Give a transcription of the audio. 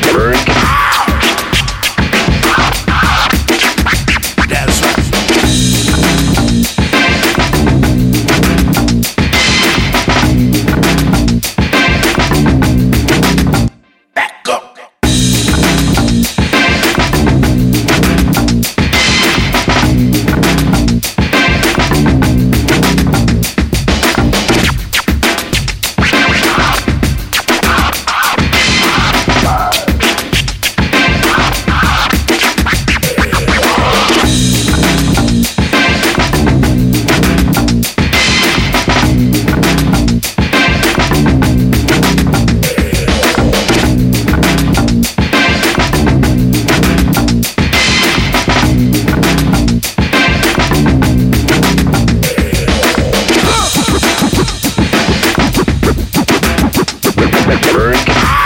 drink. Electric.